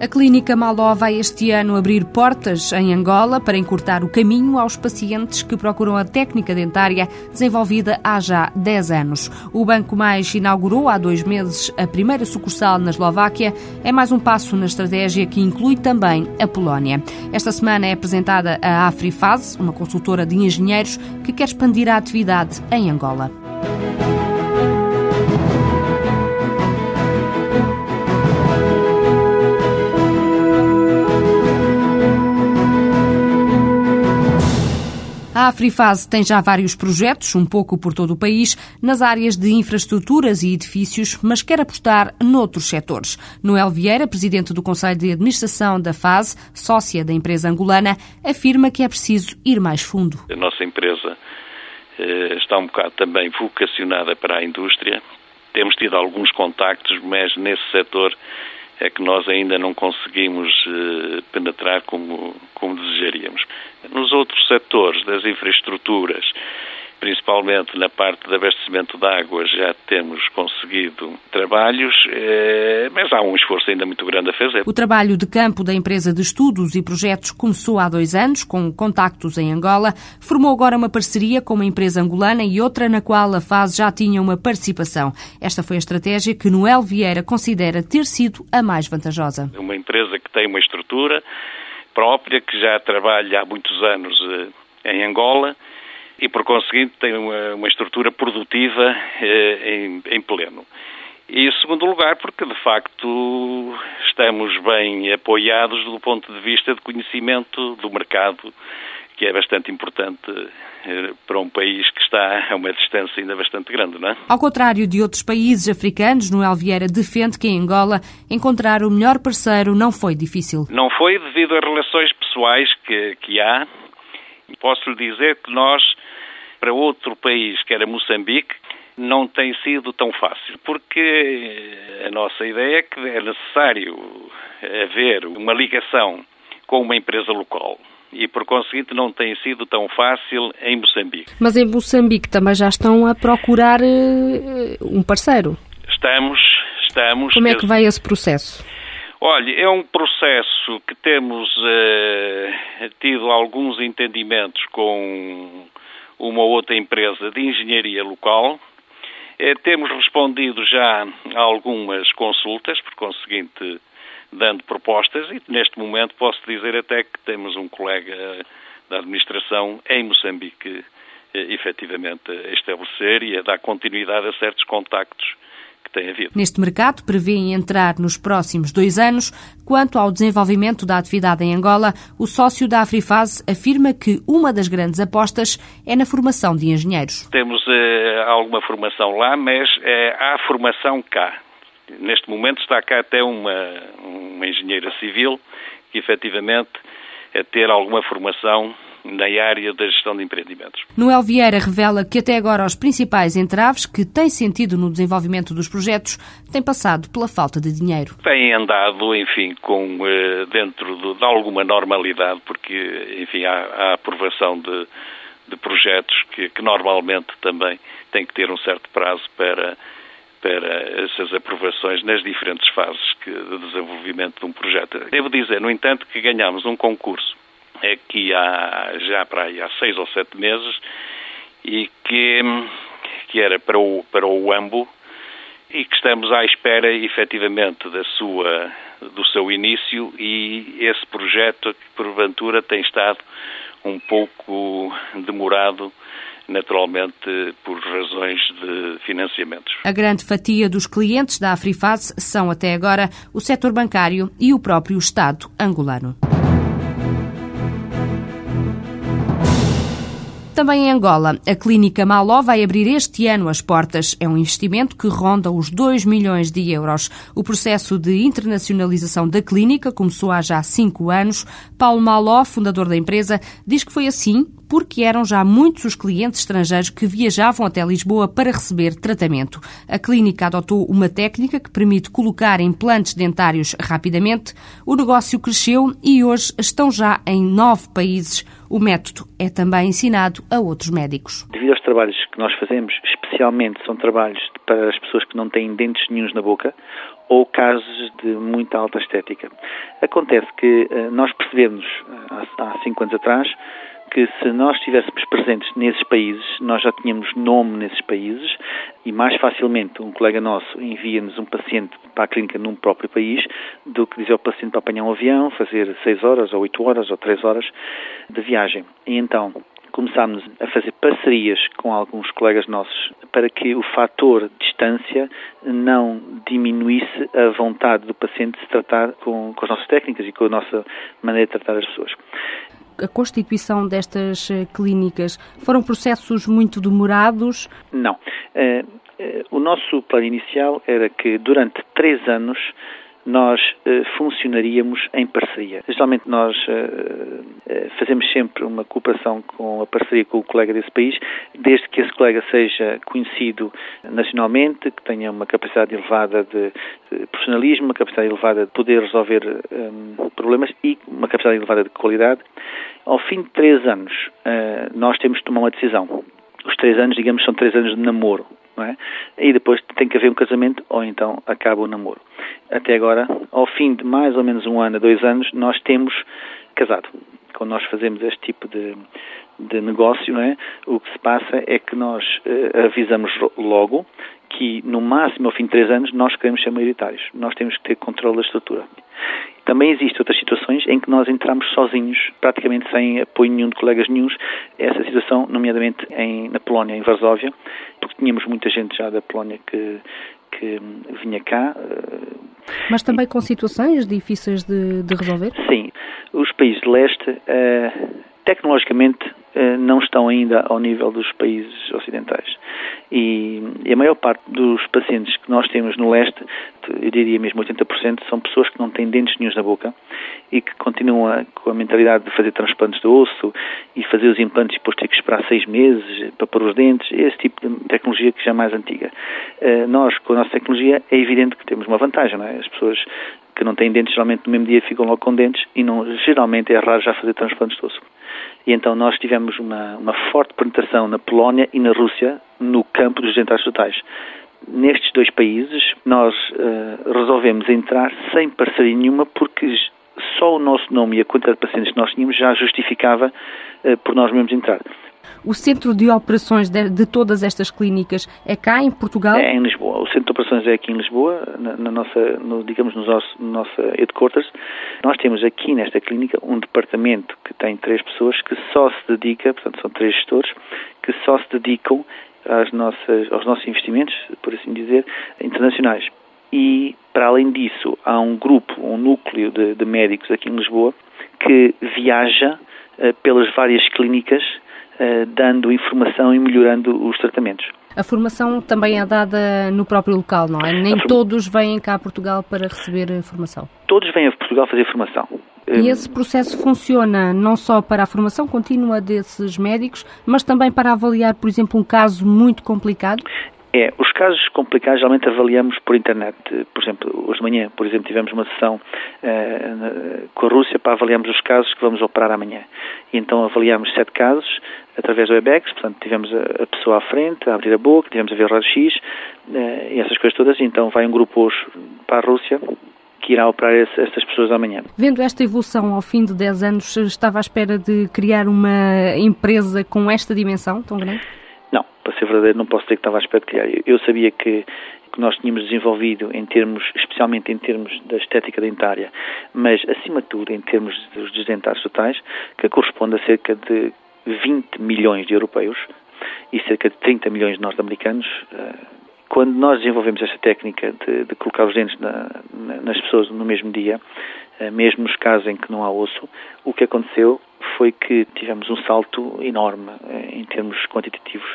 A Clínica Maló vai este ano abrir portas em Angola para encurtar o caminho aos pacientes que procuram a técnica dentária desenvolvida há já 10 anos. O Banco Mais inaugurou há dois meses a primeira sucursal na Eslováquia. É mais um passo na estratégia que inclui também a Polónia. Esta semana é apresentada a Afrifase, uma consultora de engenheiros que quer expandir a atividade em Angola. A Afrifase tem já vários projetos, um pouco por todo o país, nas áreas de infraestruturas e edifícios, mas quer apostar noutros setores. Noel Vieira, presidente do Conselho de Administração da FASE, sócia da empresa angolana, afirma que é preciso ir mais fundo. A nossa empresa eh, está um bocado também vocacionada para a indústria. Temos tido alguns contactos, mas nesse setor é que nós ainda não conseguimos eh, penetrar como, como desejaríamos. Nos outros setores das infraestruturas, principalmente na parte de abastecimento de água, já temos conseguido trabalhos, eh, mas há um esforço ainda muito grande a fazer. O trabalho de campo da empresa de estudos e projetos começou há dois anos, com contactos em Angola, formou agora uma parceria com uma empresa angolana e outra na qual a fase já tinha uma participação. Esta foi a estratégia que Noel Vieira considera ter sido a mais vantajosa. Uma empresa que tem uma estrutura própria, que já trabalha há muitos anos eh, em Angola, e, por conseguinte, tem uma, uma estrutura produtiva eh, em, em, pleno. E, em segundo lugar, porque, de facto, estamos bem apoiados do ponto de vista de conhecimento do mercado, que é bastante importante eh, para um país que está a uma distância ainda bastante grande, não é? Ao contrário de outros países africanos, Noel Vieira defende que em Angola encontrar o melhor parceiro não foi difícil. Não foi devido às relações pessoais que, que há. Posso lhe dizer que nós para outro país, que era Moçambique, não tem sido tão fácil, porque a nossa ideia é que é necessário haver uma ligação com uma empresa local e, por conseguinte, não tem sido tão fácil em Moçambique. Mas em Moçambique também já estão a procurar uh, um parceiro? Estamos, estamos. Como é que vai esse processo? Olha, é um processo que temos uh, tido alguns entendimentos com uma outra empresa de engenharia local. Eh, temos respondido já a algumas consultas, por conseguinte, dando propostas, e neste momento posso dizer até que temos um colega da administração em Moçambique, eh, efetivamente, a estabelecer e a dar continuidade a certos contactos que tem havido. Neste mercado, prevêem entrar nos próximos dois anos. Quanto ao desenvolvimento da atividade em Angola, o sócio da Afrifase afirma que uma das grandes apostas é na formação de engenheiros. Temos eh, alguma formação lá, mas eh, há formação cá. Neste momento está cá até uma, uma engenheira civil que efetivamente é ter alguma formação na área da gestão de empreendimentos. Noel Vieira revela que até agora os principais entraves que têm sentido no desenvolvimento dos projetos têm passado pela falta de dinheiro. Tem andado, enfim, com eh, dentro de, de alguma normalidade, porque, enfim, há, há aprovação de, de projetos que, que normalmente também têm que ter um certo prazo para para essas aprovações nas diferentes fases de desenvolvimento de um projeto. Devo dizer, no entanto, que ganhamos um concurso aqui há, já para aí há seis ou sete meses e que, que era para o, para o AMBO e que estamos à espera efetivamente da sua, do seu início e esse projeto que porventura tem estado um pouco demorado naturalmente por razões de financiamentos. A grande fatia dos clientes da Afrifase são até agora o setor bancário e o próprio Estado angolano. Também em Angola, a Clínica Maló vai abrir este ano as portas. É um investimento que ronda os 2 milhões de euros. O processo de internacionalização da clínica começou há já cinco anos. Paulo Maló, fundador da empresa, diz que foi assim porque eram já muitos os clientes estrangeiros que viajavam até Lisboa para receber tratamento. A clínica adotou uma técnica que permite colocar implantes dentários rapidamente. O negócio cresceu e hoje estão já em nove países. O método é também ensinado a outros médicos. Devido aos trabalhos que nós fazemos, especialmente são trabalhos para as pessoas que não têm dentes nenhums na boca ou casos de muita alta estética. Acontece que uh, nós percebemos há, há cinco anos atrás que se nós estivéssemos presentes nesses países, nós já tínhamos nome nesses países e mais facilmente um colega nosso envia-nos um paciente para a clínica num próprio país do que dizer ao paciente para apanhar um avião, fazer seis horas ou oito horas ou três horas de viagem. E então começámos a fazer parcerias com alguns colegas nossos para que o fator distância não diminuísse a vontade do paciente de se tratar com, com as nossas técnicas e com a nossa maneira de tratar as pessoas a constituição destas eh, clínicas foram processos muito demorados? Não. Uh, uh, o nosso plano inicial era que durante três anos nós uh, funcionaríamos em parceria. Geralmente nós uh, uh, fazemos sempre uma cooperação com a parceria com o colega desse país, desde que esse colega seja conhecido nacionalmente, que tenha uma capacidade elevada de, de profissionalismo, uma capacidade elevada de poder resolver um, problemas e uma capacidade elevada de qualidade. Ao fim de três anos, nós temos de tomar uma decisão. Os três anos, digamos, são três anos de namoro. É? E depois tem que haver um casamento ou então acaba o namoro. Até agora, ao fim de mais ou menos um ano, dois anos, nós temos casado. Quando nós fazemos este tipo de, de negócio, é? o que se passa é que nós uh, avisamos logo que no máximo ao fim de três anos nós queremos ser maioritários. Nós temos que ter controle da estrutura. Também existem outras situações em que nós entramos sozinhos, praticamente sem apoio nenhum de colegas nenhums. Essa situação, nomeadamente em, na Polónia, em Varsóvia, porque tínhamos muita gente já da Polónia que, que vinha cá. Eh, Mas também com situações difíceis de, de resolver? Sim. Os países de leste, eh, tecnologicamente, eh, não estão ainda ao nível dos países ocidentais. E, a maior parte dos pacientes que nós temos no leste, eu diria mesmo 80%, são pessoas que não têm dentes nenhums na boca e que continuam com a mentalidade de fazer transplantes de osso e fazer os implantes e depois ter que esperar seis meses para pôr os dentes, esse tipo de tecnologia que já é mais antiga. Eh, nós, com a nossa tecnologia, é evidente que temos uma vantagem, não é? As pessoas que não têm dentes, geralmente no mesmo dia ficam logo com dentes e não, geralmente é raro já fazer transplantes de osso. E então nós tivemos uma, uma forte penetração na Polónia e na Rússia no campo dos dentários totais. Nestes dois países nós uh, resolvemos entrar sem parceria nenhuma porque só o nosso nome e a quantidade de pacientes que nós tínhamos já justificava uh, por nós mesmos entrar. O centro de operações de, de, todas estas clínicas é cá em Portugal? É em Lisboa. O centro de operações é aqui em Lisboa, na, na nossa, no, digamos, no nosso, no nosso headquarters. Nós temos aqui nesta clínica um departamento que tem três pessoas que só se dedica, portanto são três gestores, que só se dedicam às nossas, aos nossos investimentos, por assim dizer, internacionais. E, para além disso, há um grupo, um núcleo de, de médicos aqui em Lisboa que viaja uh, pelas várias clínicas uh, dando informação e melhorando os tratamentos. A formação também é dada no próprio local, não é? Nem todos vêm cá a Portugal para receber formação. Todos vêm a Portugal fazer formação. E esse processo funciona não só para a formação contínua desses médicos, mas também para avaliar, por exemplo, um caso muito complicado? É, os casos complicados geralmente avaliamos por internet. Por exemplo, hoje de manhã, por exemplo, tivemos uma sessão uh, com a Rússia para avaliarmos os casos que vamos operar amanhã. E então avaliamos sete casos através do WebEx, portanto tivemos a, a pessoa à frente, a abrir a boca, tivemos a ver raio-x uh, e essas coisas todas. E então vai um grupo hoje para a Rússia que irá operar esse, estas pessoas amanhã. Vendo esta evolução ao fim de 10 anos, estava à espera de criar uma empresa com esta dimensão tão grande? Não, para ser verdadeiro, não posso dizer que estava à espera de criar. Eu sabia que que nós tínhamos desenvolvido em termos, especialmente em termos da estética dentária, mas acima de tudo em termos dos dentários totais, que corresponde a cerca de 20 milhões de europeus e cerca de 30 milhões de norte-americanos, eh, quando nós desenvolvemos esta técnica de, de colocar os dentes na, na, nas pessoas no mesmo dia, eh, mesmo nos casos em que não há osso, o que aconteceu foi que tivemos um salto enorme eh, em termos quantitativos.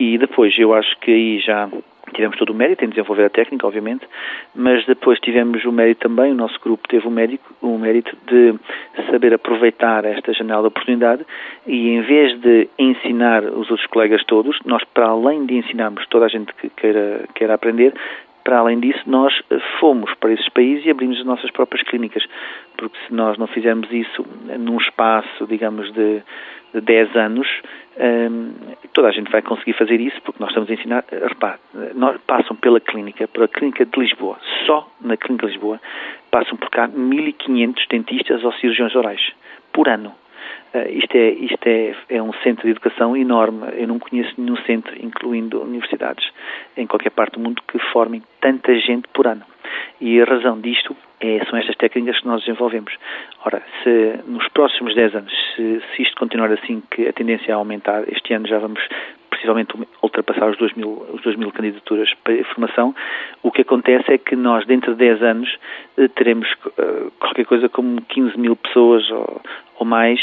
E depois eu acho que aí já tivemos todo o mérito em desenvolver a técnica, obviamente, mas depois tivemos o mérito também, o nosso grupo teve o mérito, o mérito de saber aproveitar esta janela de oportunidade e em vez de ensinar os outros colegas todos, nós para além de ensinarmos toda a gente que queira, queira aprender, Para além disso, nós fomos para esses países e abrimos as nossas próprias clínicas, porque se nós não fizermos isso num espaço, digamos, de, de 10 anos, um, toda a gente vai conseguir fazer isso, porque nós estamos a ensinar, repare, nós, passam pela clínica, pela clínica de Lisboa, só na clínica de Lisboa, passam por cá 1.500 dentistas ou cirurgiões orais, por ano. Uh, isto é, isto é, é um centro de educação enorme. Eu não conheço nenhum centro, incluindo universidades, em qualquer parte do mundo, que formem tanta gente por ano. E a razão disto é, são estas técnicas que nós desenvolvemos. Ora, se nos próximos 10 anos, se, se isto continuar assim, que a tendência é aumentar, este ano já vamos precisamente ultrapassar os 2 mil, os 2 mil candidaturas para formação, o que acontece é que nós, dentro de 10 anos, eh, teremos uh, qualquer coisa como 15 mil pessoas ou, ou mais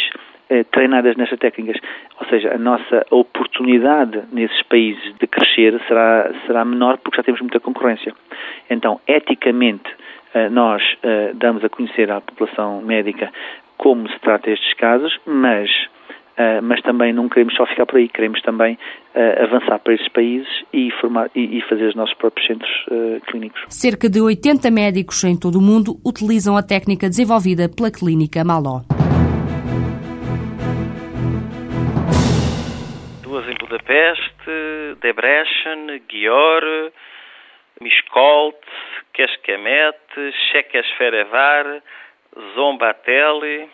uh, treinadas nestas técnicas. Ou seja, a nossa oportunidade nesses países de crescer será, será menor porque já temos muita concorrência. Então, eticamente, nós damos a conhecer à população médica como se trata estes casos, mas Uh, mas também não queremos só ficar por aí, queremos também uh, avançar para esses países e, formar, e, e fazer os nossos próprios centros uh, clínicos. Cerca de 80 médicos em todo o mundo utilizam a técnica desenvolvida pela clínica Maló. Duas em Budapeste, Debrecen, Győr, Miskolc, Kecskemét, Székesfehérvár, Zombateli,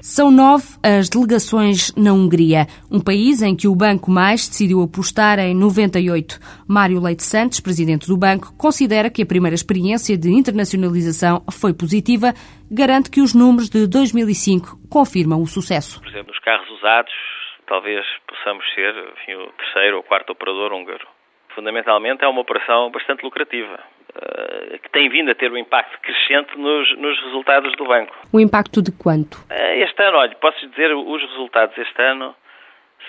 são nove as delegações na Hungria, um país em que o Banco Mais decidiu apostar em 98. Mário Leite Santos, presidente do banco, considera que a primeira experiência de internacionalização foi positiva, garante que os números de 2005 confirmam o sucesso. Por exemplo, nos carros usados, talvez possamos ser enfim, o terceiro ou quarto operador húngaro. Fundamentalmente é uma operação bastante lucrativa que tem vindo a ter um impacto crescente nos, nos resultados do banco. O impacto de quanto? Eh, este ano, olha, posso dizer, os resultados este ano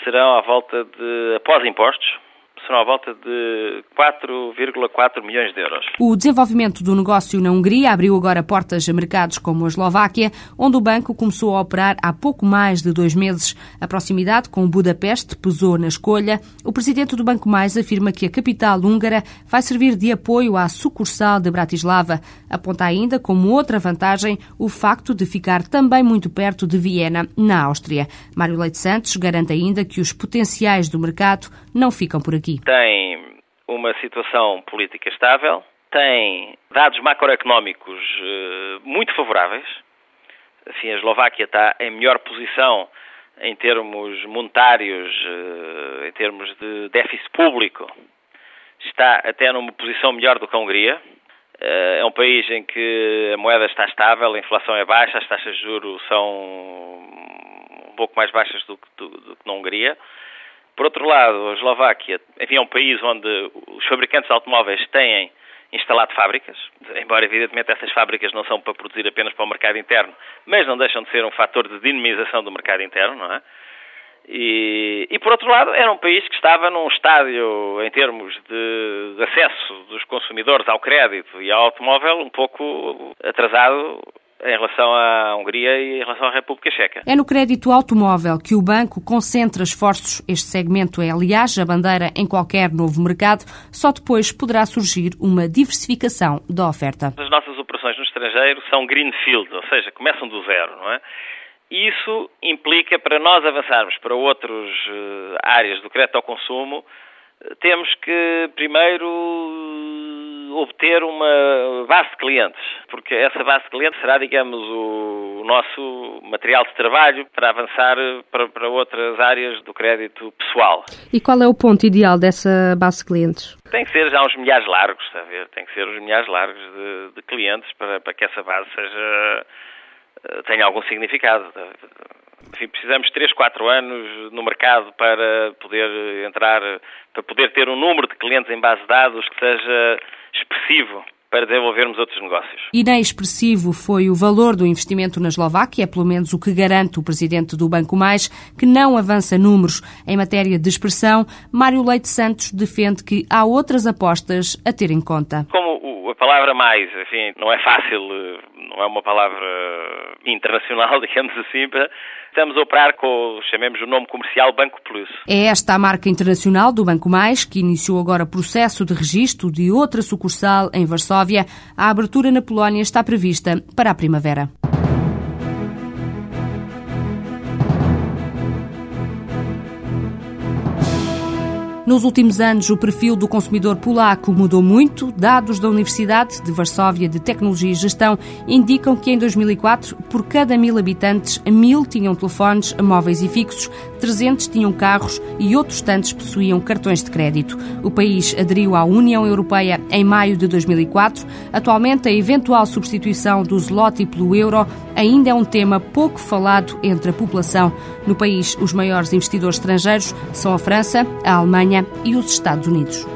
serão à volta de, após impostos, serão à volta de 4,4 milhões de euros. O desenvolvimento do negócio na Hungria abriu agora portas a mercados como a Eslováquia, onde o banco começou a operar há pouco mais de dois meses. A proximidade com Budapeste pesou na escolha. O presidente do Banco Mais afirma que a capital húngara vai servir de apoio à sucursal de Bratislava. Aponta ainda como outra vantagem o facto de ficar também muito perto de Viena, na Áustria. Mário Leite Santos garante ainda que os potenciais do mercado não ficam por aqui. Tem uma situação política estável, tem dados macroeconómicos uh, muito favoráveis. Assim, a Eslováquia está em melhor posição em termos monetários, uh, em termos de déficit público. Está até numa posição melhor do que a Hungria. Uh, é um país em que a moeda está estável, a inflação é baixa, as taxas de juros são um pouco mais baixas do que, do, do que na Hungria. Por outro lado, a Eslováquia, enfim, é um país onde os fabricantes de automóveis têm instalado fábricas, embora evidentemente essas fábricas não são para produzir apenas para o mercado interno, mas não deixam de ser um fator de dinamização do mercado interno, não é? E, e, por outro lado, era um país que estava num estádio, em termos de, de, acesso dos consumidores ao crédito e ao automóvel, um pouco atrasado em relação à Hungria e em relação à República Checa. É no crédito automóvel que o banco concentra esforços. Este segmento é, aliás, a bandeira em qualquer novo mercado. Só depois poderá surgir uma diversificação da oferta. As nossas operações no estrangeiro são greenfield, ou seja, começam do zero, não é? Isso implica, para nós avançarmos para outras uh, áreas do crédito ao consumo, uh, temos que primeiro obter uma base de clientes, porque essa base de clientes será, digamos, o nosso material de trabalho para avançar para, para outras áreas do crédito pessoal. E qual é o ponto ideal dessa base de clientes? Tem que ser já uns milhares largos, está a ver? Tem que ser uns milhares largos de, de clientes para, para que essa base seja eh, tenha algum significado. Enfim, precisamos de 3, 4 anos no mercado para poder entrar, para poder ter um número de clientes em base de dados que seja expressivo para desenvolvermos outros negócios. E nem expressivo foi o valor do investimento na Eslováquia, é pelo menos o que garante o presidente do Banco Mais, que não avança números em matéria de expressão. Mário Leite Santos defende que há outras apostas a ter em conta. Como a palavra mais, enfim, não é fácil, não é uma palavra internacional, digamos assim, estamos a operar com, chamemos o nome comercial Banco Plus. É esta a marca internacional do Banco Mais, que iniciou agora processo de registro de outra sucursal em Varsóvia. A abertura na Polónia está prevista para a primavera. Nos últimos anos, o perfil do consumidor polaco mudou muito. Dados da Universidade de Varsóvia de Tecnologia e Gestão indicam que em 2004, por cada mil habitantes, mil tinham telefones móveis e fixos, 300 tinham carros e outros tantos possuíam cartões de crédito. O país aderiu à União Europeia em maio de 2004. Atualmente, a eventual substituição do zloty pelo euro ainda é um tema pouco falado entre a população. No país, os maiores investidores estrangeiros são a França, a Alemanha e os Estados Unidos.